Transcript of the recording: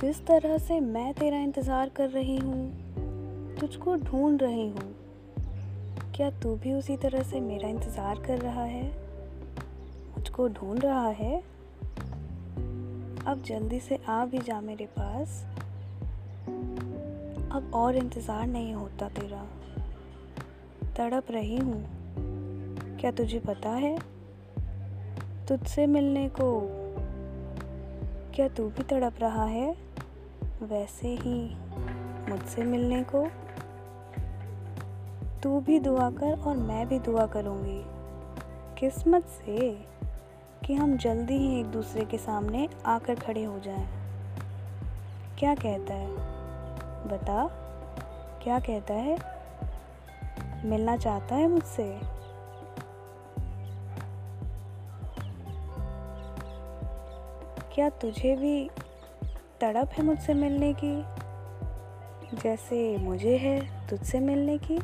जिस तरह से मैं तेरा इंतज़ार कर रही हूँ, तुझको ढूंढ रही हूँ। क्या तू भी उसी तरह से मेरा इंतज़ार कर रहा है? मुझको ढूंढ रहा है? अब जल्दी से आ भी जा मेरे पास। अब और इंतज़ार नहीं होता तेरा। तड़प रही हूँ। क्या तुझे पता है? तुझसे मिलने को क्या तू भी तड़प रहा है? वैसे ही मुझसे मिलने को। तू भी दुआ कर और मैं भी दुआ करूँगी। किस्मत से कि हम जल्दी ही एक दूसरे के सामने आकर खड़े हो जाएँ। क्या कहता है? बता, क्या कहता है? मिलना चाहता है मुझसे? क्या तुझे भी तड़प है मुझसे मिलने की। जैसे मुझे है तुझसे मिलने की।